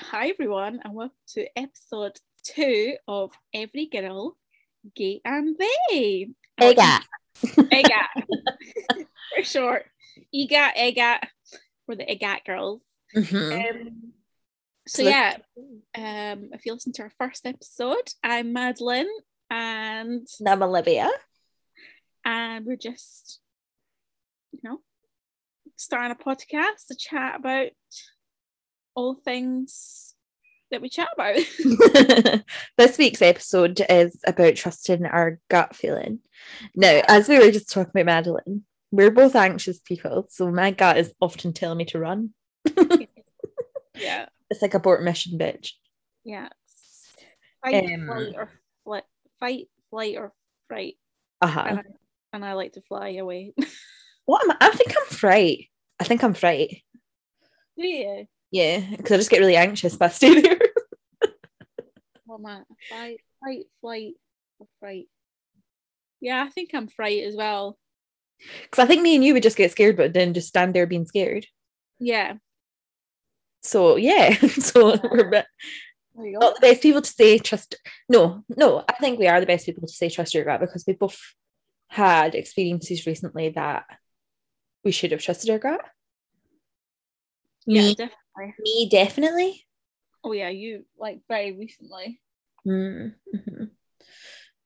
Hi everyone, and welcome to episode two of Every Girl, Gay and They. EGAT. EGAT. For short. EGAT, EGAT. We're the EGAT girls. Mhm. Um, so So yeah, um, if you listen to our first episode, I'm Madeleine, and And I'm Olivia. and we're just, you know, starting a podcast to chat about all things that we chat about. this week's episode is about trusting our gut feeling. Now, as we were just talking about Madeleine, we're both anxious people, so my gut is often telling me to run. yeah, It's like abort mission, bitch. yeah. Fight, Um, flight, or fight, flight, or fright. Uh-huh. And I, and I like to fly away. What am I? I think I'm fright. I think I'm fright. yeah. Yeah, because I just get really anxious if I stay there. What am I? Fight, fight, flight, or fright. Yeah, I think I'm fright as well. Because I think me and you would just get scared, but then just stand there being scared. Yeah. So yeah, so we're a bit There you go. not the best people to say trust. No, no, I think we are the best people to say trust your gut because we both had experiences recently that we should have trusted our gut. yeah, Me, definitely. me definitely. Oh yeah, you like very recently. Mm, mhm.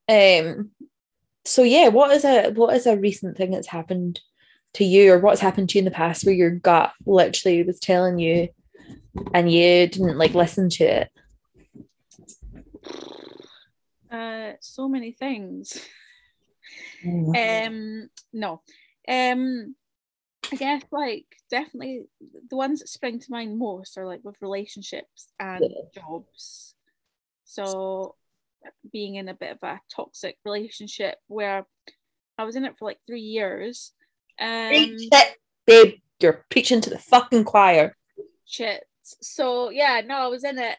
Um. So yeah, what is a what is a recent thing that's happened to you, or what's happened to you in the past where your gut literally was telling you, and you didn't like listen to it? Uh, so many things. Mm. Um, no. Um, I guess like definitely the ones that spring to mind most are like with relationships and Yeah. jobs. So being in a bit of a toxic relationship where I was in it for like three years. Um, it, babe. You're preaching to the fucking choir. shit. So yeah, no, I was in it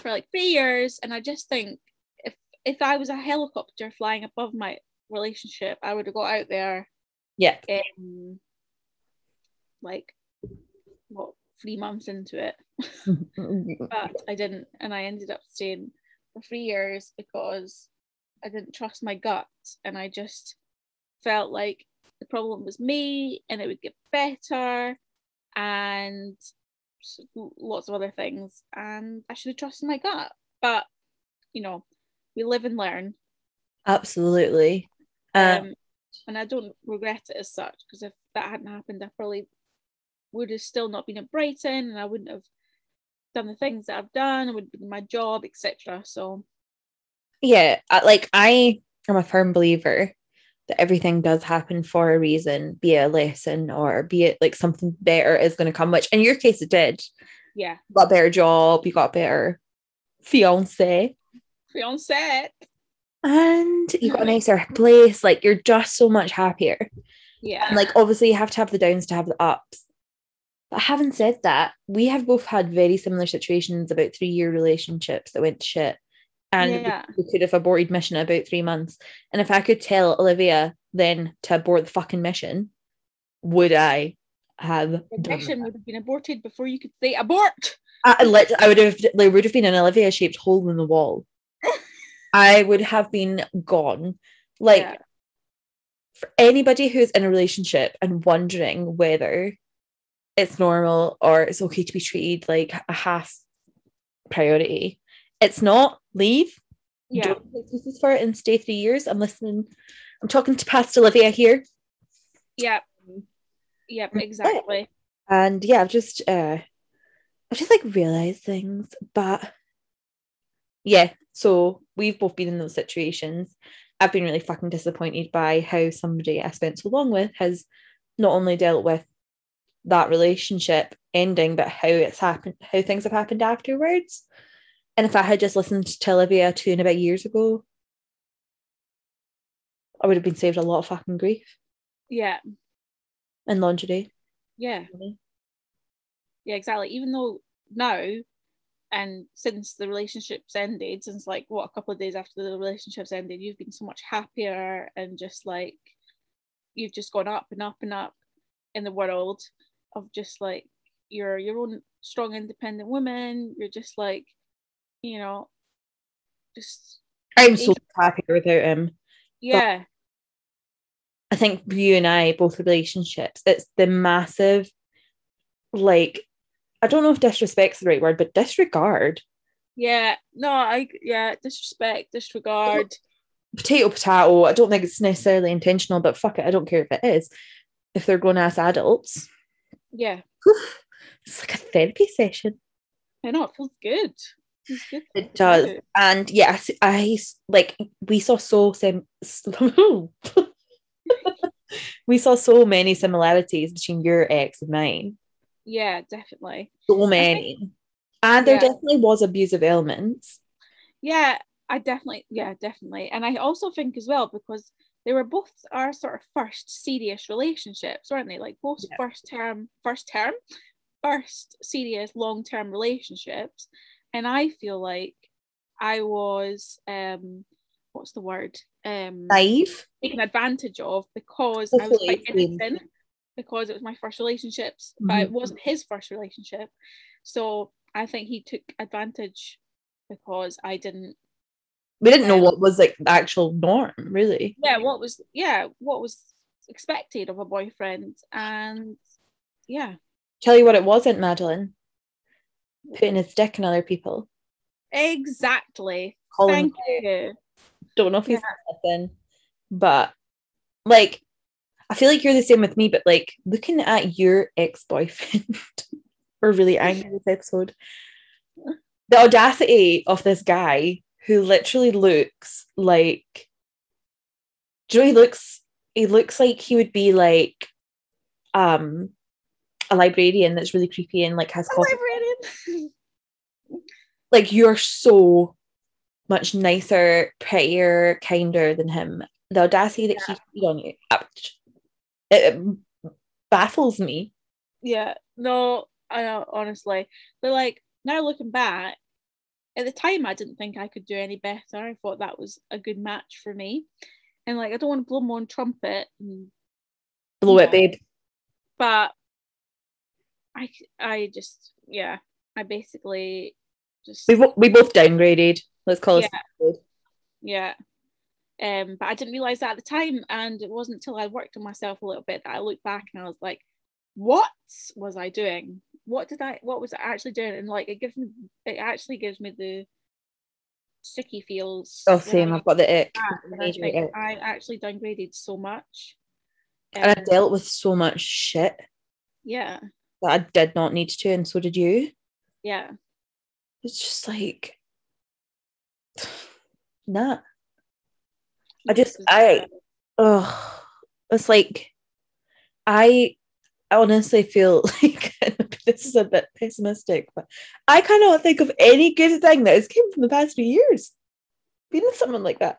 for like three years, and I just think if if I was a helicopter flying above my relationship, I would have got out there Yeah. um like what three months into it. But I didn't and I ended up staying for three years because I didn't trust my gut and I just felt like the problem was me and it would get better and lots of other things and I should have trusted my gut. But you know we live and learn. Absolutely. Um, um, and I don't regret it as such because if that hadn't happened, I probably would have still not been at Brighton, and I wouldn't have done the things that I've done. It would have been my job, etc. So yeah, like I am a firm believer that everything does happen for a reason, be it a lesson or be it like something better is going to come. Which in your case, it did. yeah, You got a better job, you got a better fiance, Fiance. and you got a mm-hmm. nicer place. Like you're just so much happier. Yeah, And like obviously you have to have the downs to have the ups. But having said that, we have both had very similar situations about three year relationships that went to shit. And we- Yeah. we could have aborted mission in about three months. And if I could tell Olivia then to abort the fucking mission, would I have the mission would have been aborted before you could say abort. I, I I would have there would have been an Olivia shaped hole in the wall. I would have been gone. Like Yeah. for anybody who's in a relationship and wondering whether it's normal or it's okay to be treated like a half priority, it's not. Leave. Yeah, Don't make excuses for it and stay three years. I'm listening. I'm talking to past Olivia here. yeah, yeah, exactly. And yeah, I've just uh I've just like realized things, but yeah, so we've both been in those situations. I've been really fucking disappointed by how somebody I spent so long with has not only dealt with that relationship ending, but how it's happened, how things have happened afterwards. And if I had just listened to Olivia two and about years ago, I would have been saved a lot of fucking grief Yeah, and lingerie. yeah, yeah, exactly. Even though now and since the relationship's ended, since like what a couple of days after the relationship's ended, you've been so much happier and just like you've just gone up and up and up in the world of just like you're your own strong independent woman you're just like you know just I'm so happy without him. yeah I think you and I both relationships, it's the massive, like, I don't know if disrespect's the right word, but disregard. yeah no i yeah disrespect disregard Potato, potato. I don't think it's necessarily intentional, but fuck it, I don't care if it is. If they're grown ass adults, yeah it's like a therapy session. i know it feels good Feels good. It does. And yes, I like we saw so sim- we saw so many similarities between your ex and mine. yeah definitely So many. And there Yeah. definitely was abusive elements. yeah i definitely yeah definitely and i also think as well because they were both our sort of first serious relationships weren't they like both Yeah. first term first term first serious long term relationships and i feel like i was um what's the word um Naive. taken advantage of because i was Hopefully quite innocent because it was my first relationships but it Mhm. wasn't his first relationship so i think he took advantage because i didn't We didn't know what was like the actual norm, really. yeah what was yeah what was expected of a boyfriend and yeah Tell you what it wasn't, Madeleine. Putting his dick in other people. exactly thank you don't know if he's listening, but like I feel like you're the same with me, but like looking at your ex-boyfriend, we're really angry this episode. The audacity of this guy who literally looks like do you know he looks he looks like he would be like um a librarian that's really creepy and like has A coffee librarian. like you're so much nicer, prettier, kinder than him. The audacity that he on you, it, it baffles me. yeah no i know honestly but like now looking back at the time i didn't think i could do any better i thought that was a good match for me and like i don't want to blow my own trumpet and Blow it, Yeah. babe. but I I just yeah I basically just We, we both downgraded. Let's call it. yeah um but I didn't realize that at the time and it wasn't until I worked on myself a little bit that I looked back and I was like what was I doing what did I what was I actually doing and like it gives me it actually gives me the sticky feels Oh, same. I I've got the ick. look I Major think ick. I actually downgraded so much And I Um, dealt with so much shit yeah that I did not need to, and so did you. yeah It's just like, nah. I just, I, ugh. It's like, I honestly feel like this is a bit pessimistic, but I cannot think of any good thing that has came from the past few years. Being with someone like that.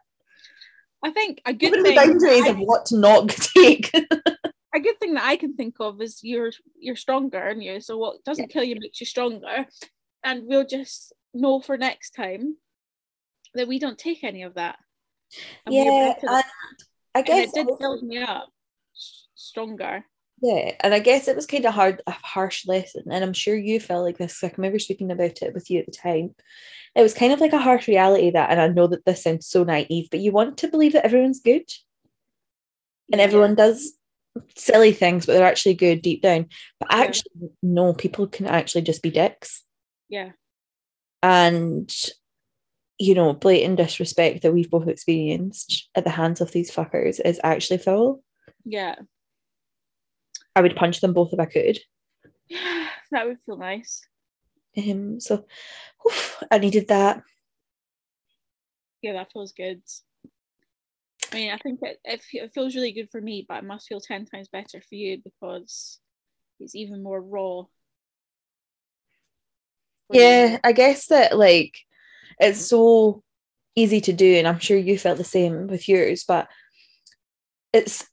I think a good What are the thing boundaries I- of what to not take? a good thing that I can think of is you're you're stronger, aren't you? So what doesn't kill you makes you stronger, and we'll just know for next time that we don't take any of that. And yeah, and I and guess it did build me up stronger. Yeah, and I guess it was kind of hard, a harsh lesson, and I'm sure you felt like this. Like I remember speaking about it with you at the time. It was kind of like a harsh reality that, and I know that this sounds so naive, but you want to believe that everyone's good, and Yeah. everyone does silly things, but they're actually good deep down. But Yeah. actually, no, people can actually just be dicks, Yeah, and you know, blatant disrespect that we've both experienced at the hands of these fuckers is actually foul. yeah, I would punch them both if I could. that would feel nice. Um, so oof, I needed that. Yeah, that feels good. I mean, I think it, it, it feels really good for me, but it must feel 10 times better for you because it's even more raw. Yeah. I guess that like it's so easy to do, and I'm sure you felt the same with yours, but it's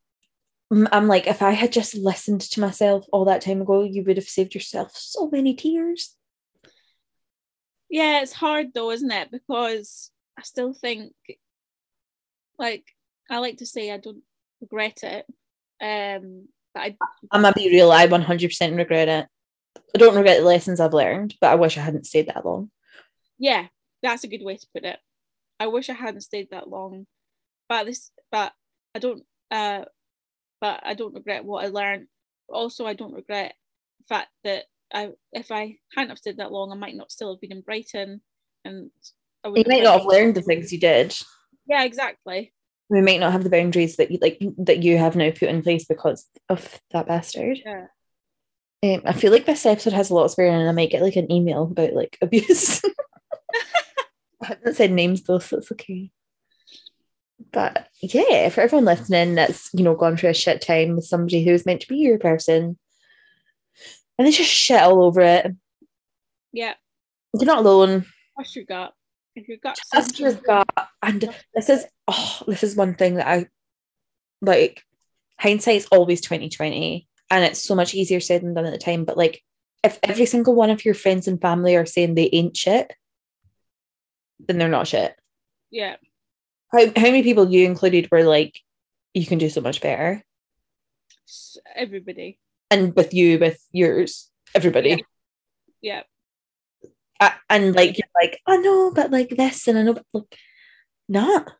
I'm like, if I had just listened to myself all that time ago, you would have saved yourself so many tears. Yeah, it's hard though, isn't it? Because I still think, like, I like to say I don't regret it. Um, but I, I'm gonna be real, I 100% regret it. I don't regret the lessons I've learned, but I wish I hadn't stayed that long. Yeah, that's a good way to put it. I wish I hadn't stayed that long, but this, but I don't, uh, but I don't regret what I learned. Also, I don't regret the fact that I, if I hadn't have stayed that long, I might not still have been in Brighton, and I You might not have learned the things you did. Yeah, exactly. We might not have the boundaries that you like that you have now put in place because of that bastard. Yeah. Um, I feel like this episode has a lot of swearing, and I might get like an email about like abuse. I haven't said names though, so it's okay. But yeah, for everyone listening that's you know gone through a shit time with somebody who's meant to be your person, and they just shit all over it, Yeah. you're not alone. Trust your gut. If your gut Trust your gut. And this is oh, this is one thing that I like. Hindsight's always twenty twenty, and it's so much easier said than done at the time. But like, if every single one of your friends and family are saying they ain't shit, then they're not shit. Yeah. How how many people you included were like, you can do so much better, Everybody. and with you with yours, everybody. Yeah. A- and like you're like, I know, but like this, and I know, but like, not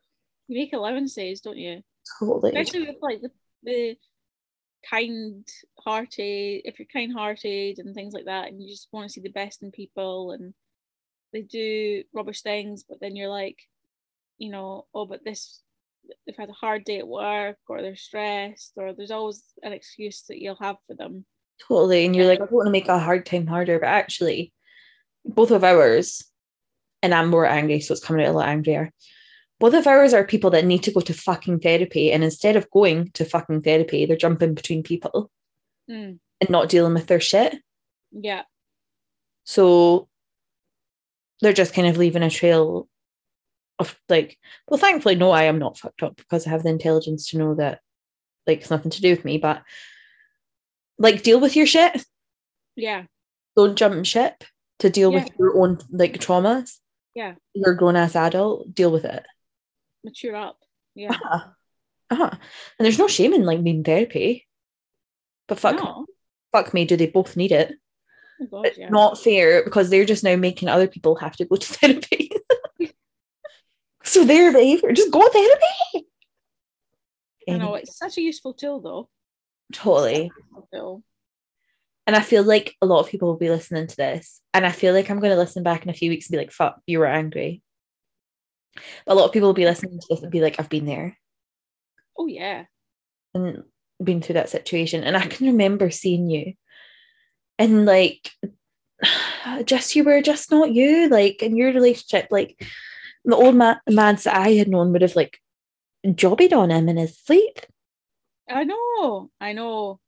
You make allowances, don't you? totally. Especially with like the, the kind hearted if you're kind hearted and things like that and you just want to see the best in people and they do rubbish things but then you're like you know oh but this they've had a hard day at work or they're stressed or there's always an excuse that you'll have for them Totally. And you're like, I don't want to make a hard time harder, but actually, both of ours, and I'm more angry, so it's coming out a lot angrier. Both of ours are people that need to go to fucking therapy. And instead of going to fucking therapy, they're jumping between people Mm, and not dealing with their shit. yeah So they're just kind of leaving a trail of like, well, thankfully, no, I am not fucked up because I have the intelligence to know that like it's nothing to do with me, but like deal with your shit. yeah don't jump ship to deal with your own like traumas. Yeah. You're a grown ass adult, deal with it. mature up yeah Uh-huh. Uh-huh. And there's no shame in like needing therapy. But fuck no fuck me, do they both need it? oh God, It's yeah. not fair because they're just now making other people have to go to therapy. So their behavior, just go to therapy. I know it's such a useful tool though totally. Tool. And I feel like a lot of people will be listening to this. And I feel like I'm going to listen back in a few weeks and be like, fuck, you were angry. But a lot of people will be listening to this and be like, I've been there oh yeah and been through that situation. And I can remember seeing you and like, just you were just not you. Like, in your relationship, like, the old ma- mans that I had known would have like jobbied on him in his sleep. I know, I know.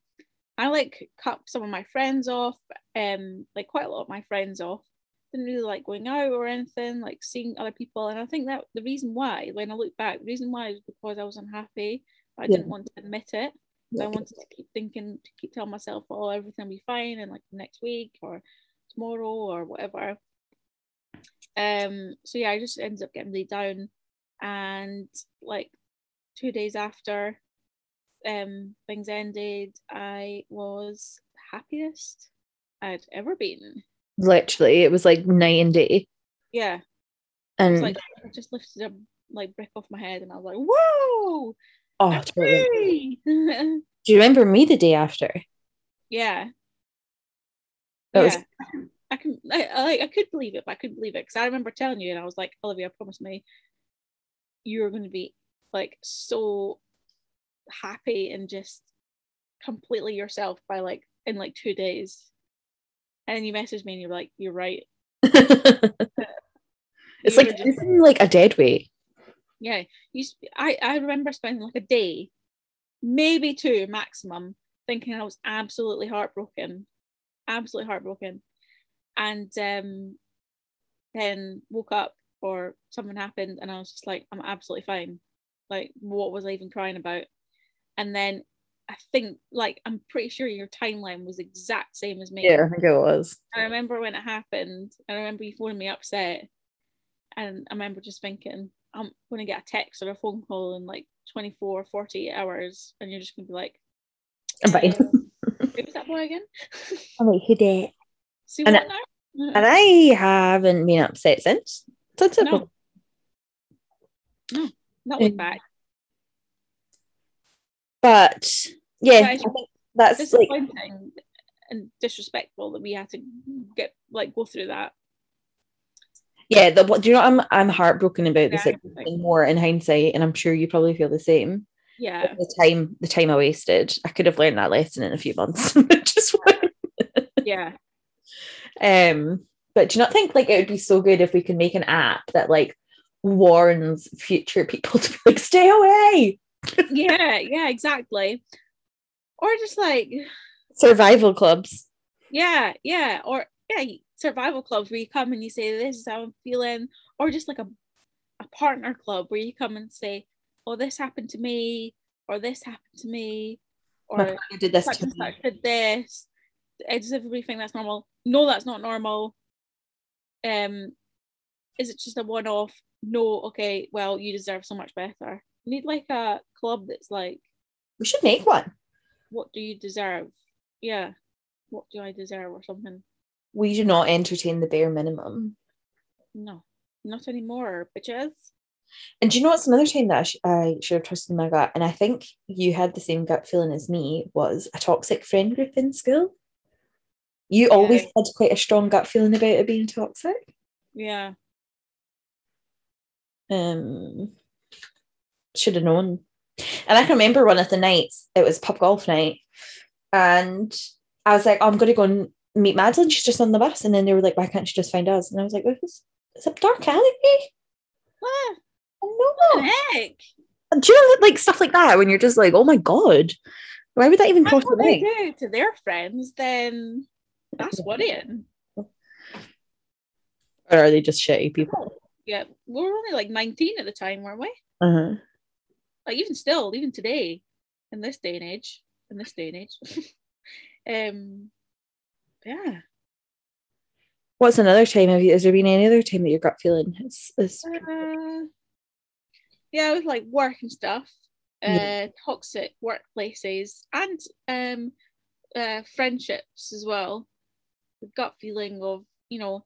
I like cut some of my friends off, um, like quite a lot of my friends off. Didn't really like going out or anything, like seeing other people. And I think that the reason why, when I look back, the reason why is because I was unhappy. But I Yeah. didn't want to admit it. So I wanted to keep thinking, to keep telling myself, oh, everything will be fine and like next week or tomorrow or whatever. Um, so yeah, I just ended up getting laid down, and like two days after, um, things ended, I was happiest I'd ever been. Literally, it was like night and day. Yeah, And it's like I just lifted a like brick off my head, and I was like, whoa, oh, totally. Do you remember me the day after? yeah, That was- yeah. I can, I, I, I could believe it, but I couldn't believe it because I remember telling you, and I was like, Olivia, promise me, you're going to be like so happy and just completely yourself by like in like two days. And then you messaged me and you're like, you're right. it's like just- like a dead weight. yeah. You, I, I remember spending like a day, maybe two maximum, thinking I was absolutely heartbroken, absolutely heartbroken, and um, then woke up or something happened, and I was just like, I'm absolutely fine. Like, what was I even crying about? And then I think, like, I'm pretty sure your timeline was exact same as me. Yeah, I think it was. I remember when it happened. I remember you phoning me upset. And I remember just thinking, I'm going to get a text or a phone call in like 24, 48 hours. And you're just going to be like, I'm fine. "Um, Who was that boy again? I'm like, who did? See And now? And I haven't been upset since. Since it No. Not look Um, back. But yeah, But I it's think that's like disappointing and disrespectful that we had to get like go through that. yeah. The do you know? I'm I'm heartbroken about Yeah, situation more in hindsight, and I'm sure you probably feel the same. Yeah. The time the time I wasted, I could have learned that lesson in a few months. Just. Yeah. Um, but do you not think like it would be so good if we could make an app that like warns future people to like, stay away? Yeah. Yeah. Exactly. Or just like, Survival clubs. yeah, yeah. Or yeah, survival clubs where you come and you say, This is how I'm feeling. Or just like a, a partner club where you come and say, Oh, this happened to me, or this happened to me, or did this to and me. such did this. Does everybody think that's normal? No, that's not normal. Um, is it just a one-off? No, okay, well, you deserve so much better. You need like a club that's like, We should make one. what do you deserve? Yeah, what do I deserve or something? We do not entertain the bare minimum. No, not anymore, bitches. And do you know what's another time that I, sh- I should have trusted my gut? And I think you had the same gut feeling as me was a toxic friend group in school. You always had quite a strong gut feeling about it being toxic. Yeah, Um, should have known. And I can remember one of the nights, it was pub golf night, and I was like, I'm going to go and meet Madeleine. She's just on the bus. And then they were like, why can't she just find us? And I was like, well, it's, it's a dark alley. what Oh, no. heck? Do you know like stuff like that when you're just like, oh my god, why would that even cross the your what they mind? to their friends. Then that's worrying. Or are they just shitty people? Yeah, we were only like 19 at the time, weren't we? Uh-huh. like even still, even today, in this day and age, in this day and age, um, yeah, What's another time? Have you, has there been any other time that your gut feeling is, is uh, yeah, with like work and stuff, uh, Yeah. toxic workplaces and um, uh, friendships as well. The gut feeling of you know,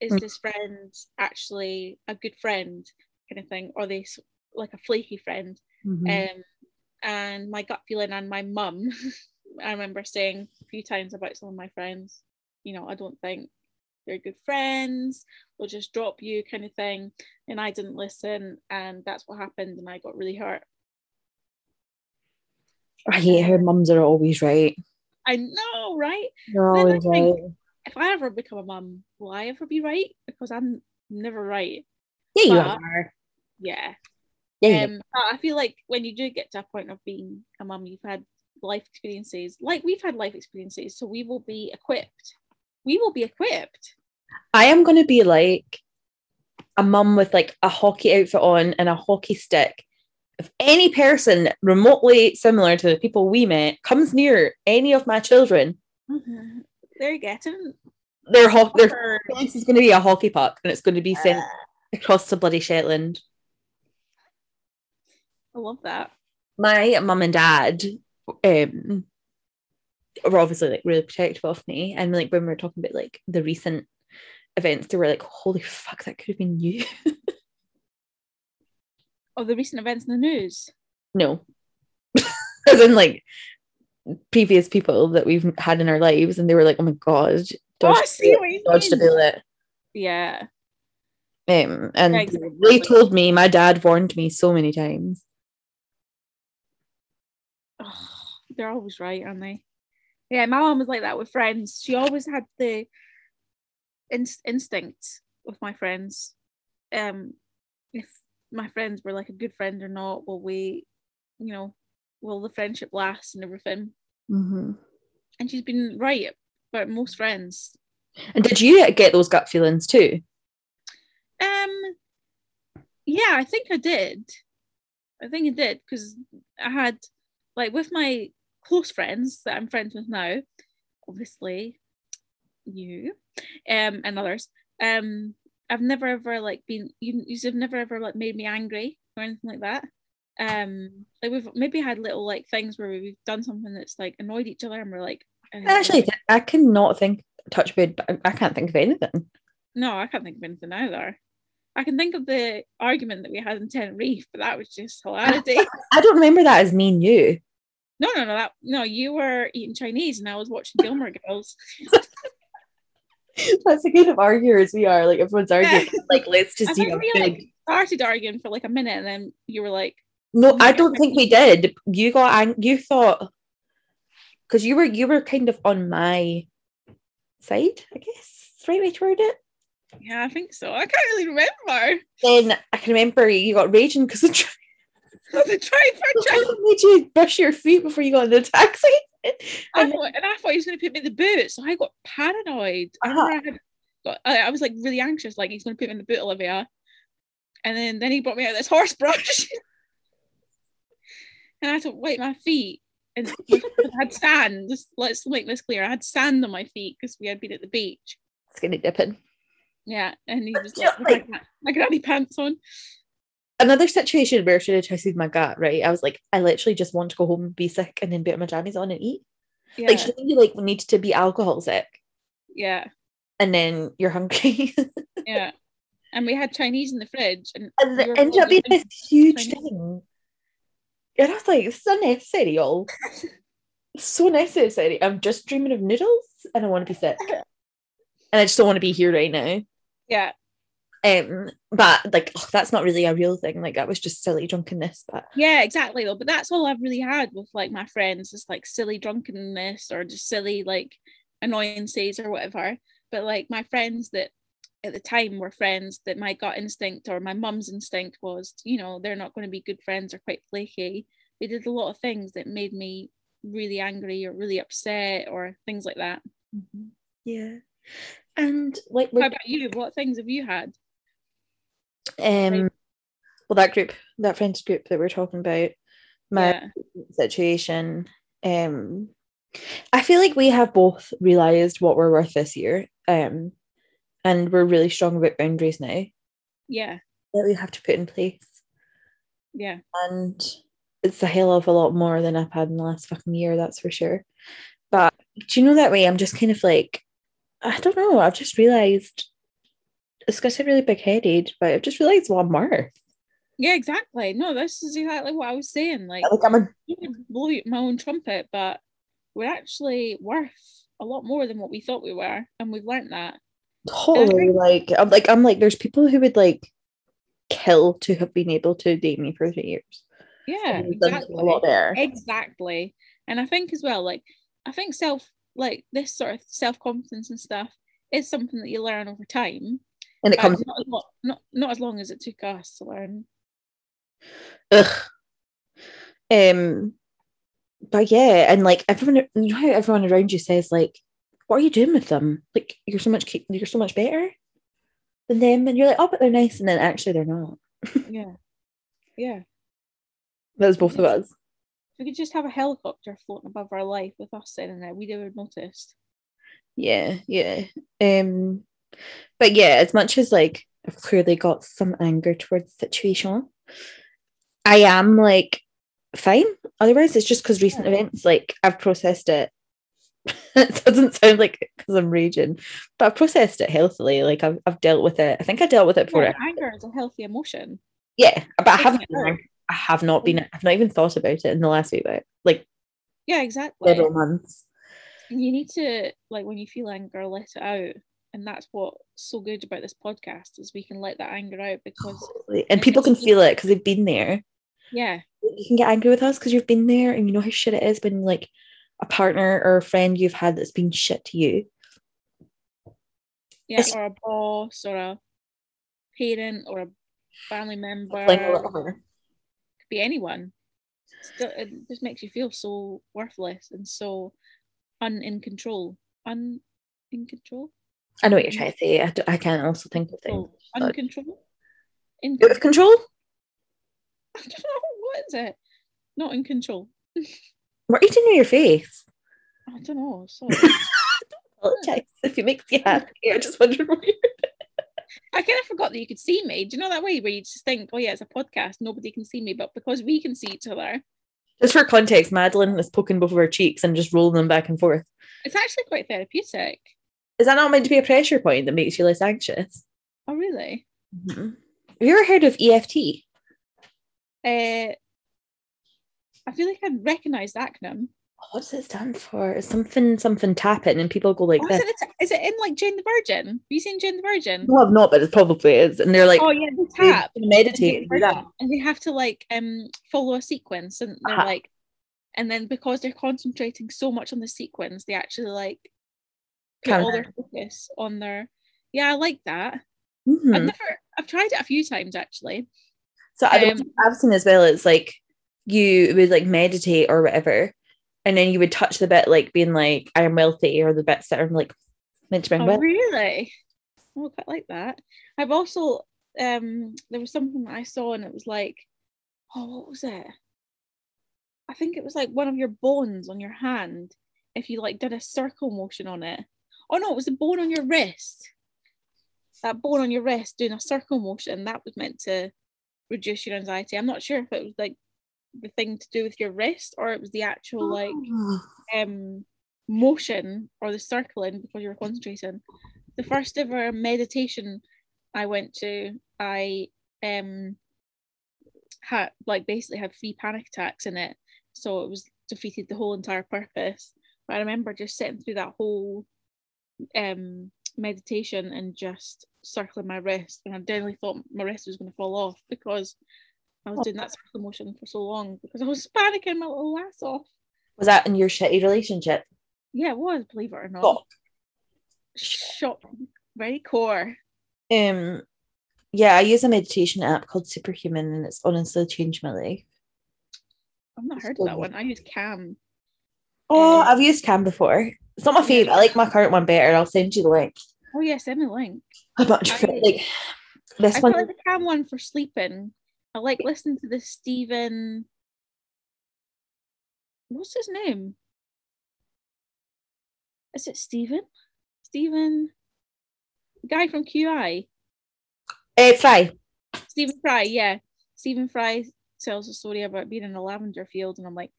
is Mm. this friend actually a good friend, kind of thing, or they like a flaky friend? Mhm. um, and my gut feeling and my mum i remember saying a few times about some of my friends you know i don't think they're good friends they'll just drop you kind of thing and i didn't listen and that's what happened and i got really hurt I hate how mums are always right. I know right Then I think- right. if i ever become a mum will i ever be right because i'm never right Yeah, you are. yeah Yeah, um but i feel like when you do get to a point of being a mum you've had life experiences like we've had life experiences so we will be equipped we will be equipped I am going to be like a mum with like a hockey outfit on and a hockey stick. If any person remotely similar to the people we met comes near any of my children, they're getting their ho- their face is going to be a hockey puck and it's going to be sent across to bloody Shetland. i love that. My mum and dad um were obviously like really protective of me and like when we were talking about like the recent events they were like holy fuck that could have been you of the recent events in the news? No. As in like previous people that we've had in our lives and they were like oh my god oh, I see what you dodged a bullet yeah. Um and Yeah, exactly. they told me my dad warned me so many times. Oh, they're always right aren't they? Yeah my mom was like that with friends. She always had the inst- instinct with my friends. Um if my friends were like a good friend or not will we you know will the friendship last and everything. Mhm. and she's been right about most friends. And did you get those gut feelings too? Um yeah i think i did. I think i did because i had like with my close friends that i'm friends with now obviously you um and others um i've never ever like been you you've never ever like made me angry or anything like that um like we've maybe had little like things where we've done something that's like annoyed each other and we're like was Actually, I cannot think touch wood, but I- I can't think of anything. no, I can't think of anything either. I can think of the argument that we had in Tenerife, but that was just hilarity. I don't remember that as me and you. no, no, no, that no, you were eating Chinese and I was watching Gilmore Girls. That's the kind of arguers we are. Like everyone's arguing. like let's just do a we like started arguing for like a minute and then you were like, No, I don't think we did. You got ang- you thought because you were you were kind of on my side, I guess. Right way to word it. Yeah, I think so. I can't really remember. Then I can remember you got raging because the tra- the try. made you brush your feet before you got in the taxi. I And thought, and I thought he was going to put me in the boot, so I got paranoid. I Uh-huh. I, got, I, was like really anxious, like he's going to put me in the boot, Olivia. And then then he brought me out this horse brush, and I had to wipe my feet. And I had sand. Just let's make this clear. I had sand on my feet because we had been at the beach. skinny dipping. Yeah, and he was like, my, my granny pants on. Another situation where I should have trusted my gut, right? I was like, I literally just want to go home and be sick and then put my jammies on and eat. Yeah, Like, you like need to be alcohol sick yeah, and then you're hungry. yeah. And we had Chinese in the fridge, and and it ended up being this huge Chinese. thing. And I was like, it's unnecessary, y'all. so necessary. I'm just dreaming of noodles and I want to be sick. And I just don't want to be here right now. Yeah, Um, but like oh, that's not really a real thing. Like that was just silly drunkenness. But Yeah, exactly though. But that's all I've really had with like my friends, is like silly drunkenness or just silly like annoyances or whatever. But like my friends that at the time were friends that my gut instinct or my mum's instinct was, you know, they're not going to be good friends or quite flaky. They did a lot of things that made me really angry or really upset or things like that. yeah. And like How about you? What things have you had? Um well that group, that friends group that we're talking about, my yeah. situation. Um I feel like we have both realized what we're worth this year. Um and we're really strong about boundaries now Yeah. that we have to put in place. Yeah. And it's a hell of a lot more than I've had in the last fucking year, that's for sure. But do you know that way? I'm just kind of like, I don't know, I've just realized it's gonna sound really big headed, but I've just realized what I'm worth. Yeah, exactly. No, this is exactly what I was saying. Like Like I'm a you blow my own trumpet, but we're actually worth a lot more than what we thought we were, and we've learnt that. totally like I'm like I'm like there's people who would like kill to have been able to date me for three years. Yeah, exactly. a lot there. Exactly. And I think as well, like I think self like this sort of self confidence and stuff is something that you learn over time. And it but comes not, as not not as long as it took us to learn. ugh. Um but yeah, and like everyone you know how everyone around you says like, what are you doing with them? Like you're so much you're so much better than them, and you're like, oh, but they're nice, and then actually they're not. Yeah. Yeah. That was both of us. If we could just have a helicopter floating above our life with us sitting there, we'd have noticed. Yeah, yeah. Um, but yeah, as much as like I've clearly got some anger towards the situation, I am like fine. Otherwise, it's just because recent Yeah. events, like I've processed it. it doesn't sound like because I'm raging, but I've processed it healthily. Like I've, I've dealt with it. I think I dealt with it before. Yeah, anger is a healthy emotion. Yeah, but I haven't. I have not been. Mm. I've not even thought about it in the last week. Like, like Yeah, exactly. several months. you need to like when you feel anger let it out and that's what's so good about this podcast is we can let that anger out because Totally. And people can feel it because they've been there. yeah you can get angry with us because you've been there and you know how shit it is when like a partner or a friend you've had that's been shit to you. yeah It's- or a boss or a parent or a family member Like could be anyone Still, it just makes you feel so worthless and so un in control un in control I know what you're trying to say. I I can't also think of things. Oh, uncontrollable in Out of control? I don't know what is it not in control you doing with your face? I don't know sorry Apologize if it makes you happy. I just wondered what I kind of forgot that you could see me. Do you know that way where you just think, oh yeah, it's a podcast, nobody can see me, but because we can see each other, Just for context, Madeleine is poking both of her cheeks and just rolling them back and forth. It's actually quite therapeutic. Is that not meant to be a pressure point that makes you less anxious? Oh, really? Mhm. Have you ever heard of EFT? Uh, I feel like I recognise the acronym. What does it stand for? It's something something tapping and people go like Oh, is, it, is it in like Jane the Virgin? Have you seen Jane the Virgin? No, I've not, but it probably is. And they're like oh yeah, they they tap. Jane meditate and that. Virgin, and they have to like um follow a sequence, and they're Uh-huh. like, and then because they're concentrating so much on the sequence, they actually like put all their focus on their. Yeah, I like that. Mhm. I've never, I've tried it a few times actually. So I Um, I've seen as well. It's like you would like meditate or whatever, and then you would touch the bit like being like I am wealthy or the bits that are like meant to bring Oh, wealth. really? Oh, I quite like that. I've also um there was something that I saw and it was like, oh, what was it? I think it was like one of your bones on your hand. If you like did a circle motion on it. Oh no, it was the bone on your wrist. That bone on your wrist doing a circle motion that was meant to reduce your anxiety. I'm not sure if it was like the thing to do with your wrist or it was the actual like Oh. um motion or the circling because you were concentrating. The first ever meditation I went to, I um had like basically had three panic attacks in it. So it was defeated the whole entire purpose. But I remember just sitting through that whole um meditation and just circling my wrist and I definitely thought my wrist was going to fall off because I was doing that circle motion for so long because I was panicking my little ass off. Was that in your shitty relationship? Yeah, it was, believe it or not. Oh. Shock, very core. Um, yeah, I use a meditation app called Superhuman, and it's honestly changed my life. I've not heard of that one. I use Calm. Oh, Um, I've used Calm before. It's not my favorite. I like my current one better. I'll send you the link. Oh yeah, send me the link. I much I- like this I one. quite like the Calm one for sleeping. I like listening to the Stephen. What's his name? Is it Stephen? Stephen, guy from QI. Uh, Fry. Stephen Fry, yeah. Stephen Fry tells a story about being in a lavender field, and I'm like,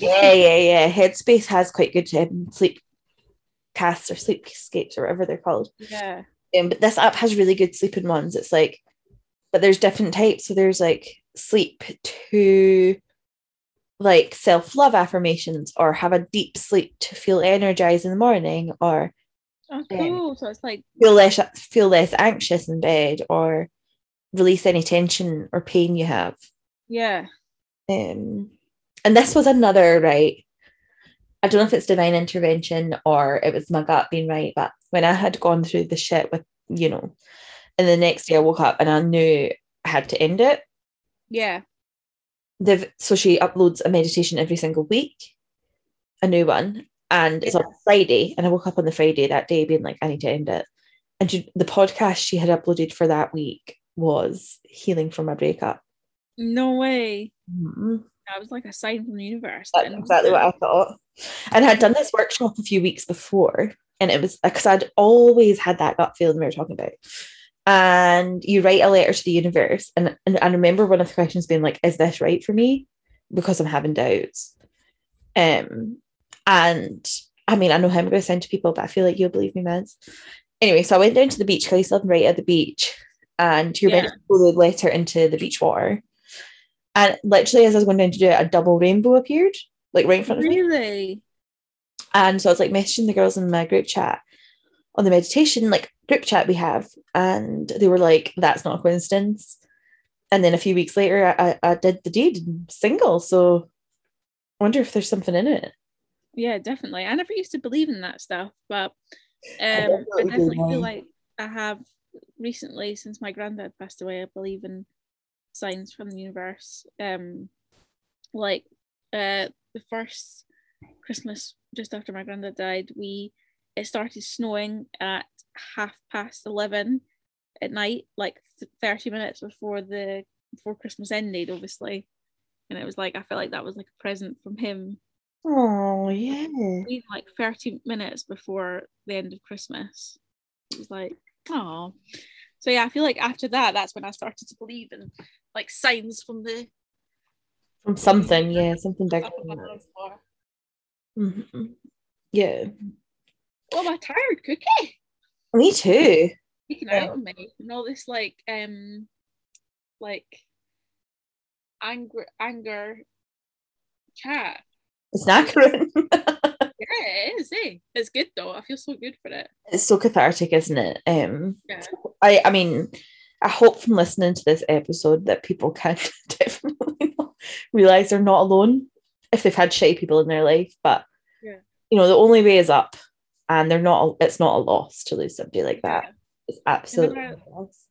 Yeah, yeah, yeah. Headspace has quite good um, sleep casts or sleep sleepscapes or whatever they're called. yeah, Um, but this app has really good sleeping ones. It's like, but there's different types. So there's like sleep to like self love affirmations or have a deep sleep to feel energized in the morning or oh Yeah. cool. So it's like, feel less feel less anxious in bed or release any tension or pain you have. yeah, Um, and this was another right. I don't know if it's divine intervention or it was my gut being right, but when I had gone through the shit with, you know, and the next day I woke up and I knew I had to end it. yeah, They've, so she uploads a meditation every single week, a new one, and it's on Friday. And I woke up on the Friday that day being like, I need to end it. And she, the podcast she had uploaded for that week was healing from a breakup. no way. Mhm. That was like a sign from the universe. That's then, exactly what I thought. And I'd done this workshop a few weeks before, and it was because I'd always had that gut feeling we were talking about. And you write a letter to the universe, and, and I remember one of the questions being like, "Is this right for me?" Because I'm having doubts. Um, and I mean, I know how I'm going to send to people, but I feel like you'll believe me, man. Anyway, so I went down to the beach because I used to live right at the beach, and you're meant to throw the letter into the beach water. And literally, as I was going down to do it, a double rainbow appeared, like right in front of me. Really? And so I was like messaging the girls in my group chat on the meditation, like group chat we have, and they were like, "That's not a coincidence." And then a few weeks later, I, I, I did the deed and single. So I wonder if there's something in it. Yeah, definitely. I never used to believe in that stuff, but um, I definitely do definitely feel like I have recently, since my granddad passed away, I believe in signs from the universe. Um, like uh, the first Christmas just after my granddad died, we it started snowing at half past eleven at night, like th- thirty minutes before the before Christmas ended, obviously. And it was like I felt like that was like a present from him Oh yeah. like 30 minutes before the end of Christmas. It was like, oh. So yeah, I feel like after that, that's when I started to believe in like signs from the From something, yeah, something bigger. up than above that. or- Mhm. Yeah. Oh, my tired cookie. Me too. Taking Yeah. out of me. And all this like um like anger anger chat. It's knackering. Yeah, it is, eh? It's good though. I feel so good for it. it's so cathartic, isn't it? Um Yeah. I I mean, I hope from listening to this episode that people can definitely realize they're not alone if they've had shy people in their life. But Yeah. you know, the only way is up, and they're not. It's not a loss to lose somebody like that. Yeah. It's absolutely. Remember- not a loss.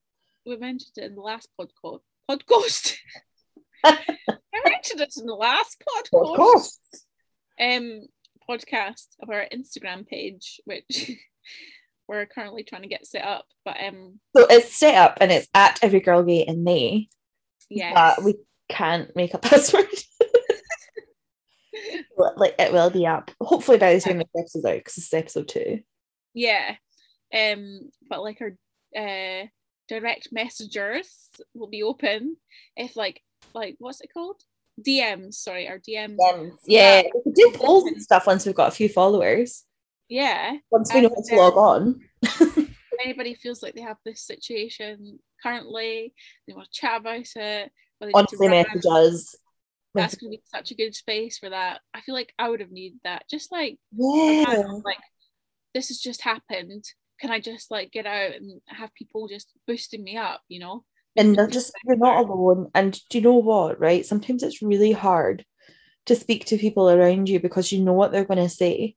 We mentioned it in the last podcast. Podcast. I mentioned it in the last podcast. Course. um podcast of our Instagram page, which we're currently trying to get set up. But um So it's set up and it's at every girl gay and they, yes. but we can't make a password. Like it will be up. Hopefully by the time this episode's out, because it's episode two. yeah. Um but like our uh direct messengers will be open if like like what's it called? DMs, sorry, our DMs. yeah, we could do polls and stuff once we've got a few followers. Yeah. Once we know how to log on. If anybody feels like they have this situation currently, they want to chat about it, or Honestly, message us. that's going to be such a good space for that. I feel like I would have needed that. Just like, Yeah. like this has just happened. Can I just like get out and have people just boosting me up, you know? And Make me not feel just you're not alone. And do you know what, right? Sometimes it's really hard to speak to people around you because you know what they're going to say.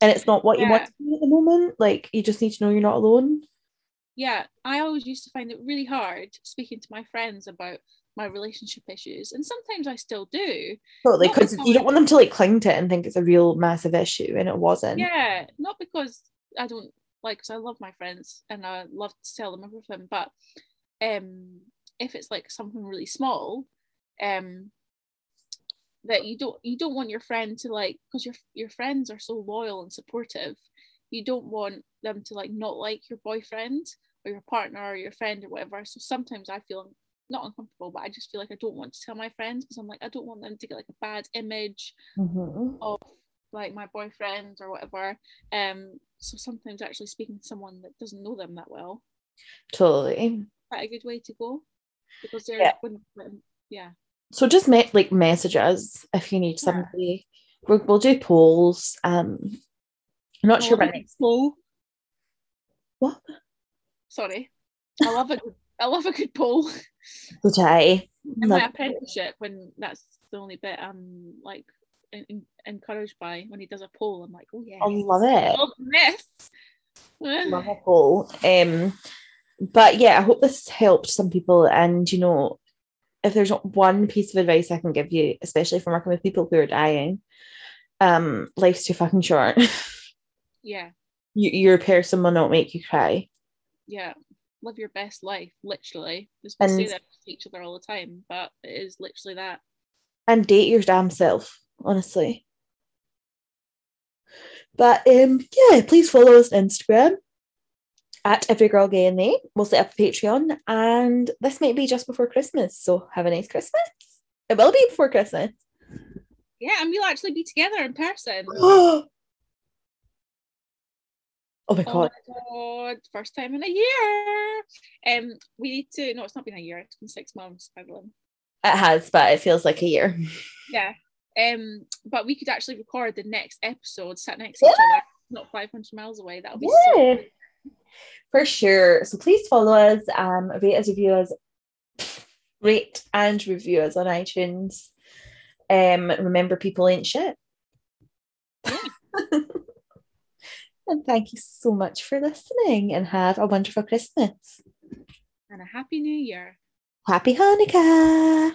And it's not what you want to do at the moment. Like you just need to know you're not alone. Yeah, I always used to find it really hard speaking to my friends about my relationship issues, and sometimes I still do. Totally, because you don't want them to like cling to it and think it's a real massive issue, and it wasn't. Yeah, not because I don't like, because I love my friends and I love to tell them everything, but um, if it's like something really small, um, that you don't you don't want your friend to like because your your friends are so loyal and supportive, you don't want them to like not like your boyfriend or your partner or your friend or whatever. So sometimes I feel not uncomfortable, but I just feel like I don't want to tell my friends because I'm like I don't want them to get like a bad image Mhm. of like my boyfriend or whatever. Um, so sometimes actually speaking to someone that doesn't know them that well, Totally. quite a good way to go because they're Yeah. when, when yeah So just make like messages if you need Yeah. somebody. We'll, we'll do polls. Um, I'm not sure I about next. poll. What? Sorry, I love a good I love a good poll. Good day. In my Love- apprenticeship, when that's the only bit I'm like en- encouraged by when he does a poll, I'm like, oh yeah, I love it. love this. love a poll. Um, but yeah, I hope this helped some people. And you know, if there's one piece of advice I can give you, especially from working with people who are dying, um, life's too fucking short. yeah, you, your person will not make you cry. yeah. Live your best life, literally. Just we say that to each other all the time, but it is literally that. and date your damn self, honestly. But um, yeah, please follow us on Instagram at Every Girl Gay and They. We'll set up a Patreon, and this might be just before Christmas. So have a nice Christmas. It will be before Christmas. Yeah, and we'll actually be together in person. oh my Oh god! my god, first time in a year. Um, we need to. No, it's not been a year. It's been six months, Evelyn. It has, but it feels like a year. Yeah. Um, but we could actually record the next episode sat next to each other, not five hundred miles away. That'll be so. For sure. So please follow us, um, rate us, review us, rate and review us on iTunes. Um, remember, people ain't shit. and thank you so much for listening and have a wonderful Christmas. And a happy new year. Happy Hanukkah.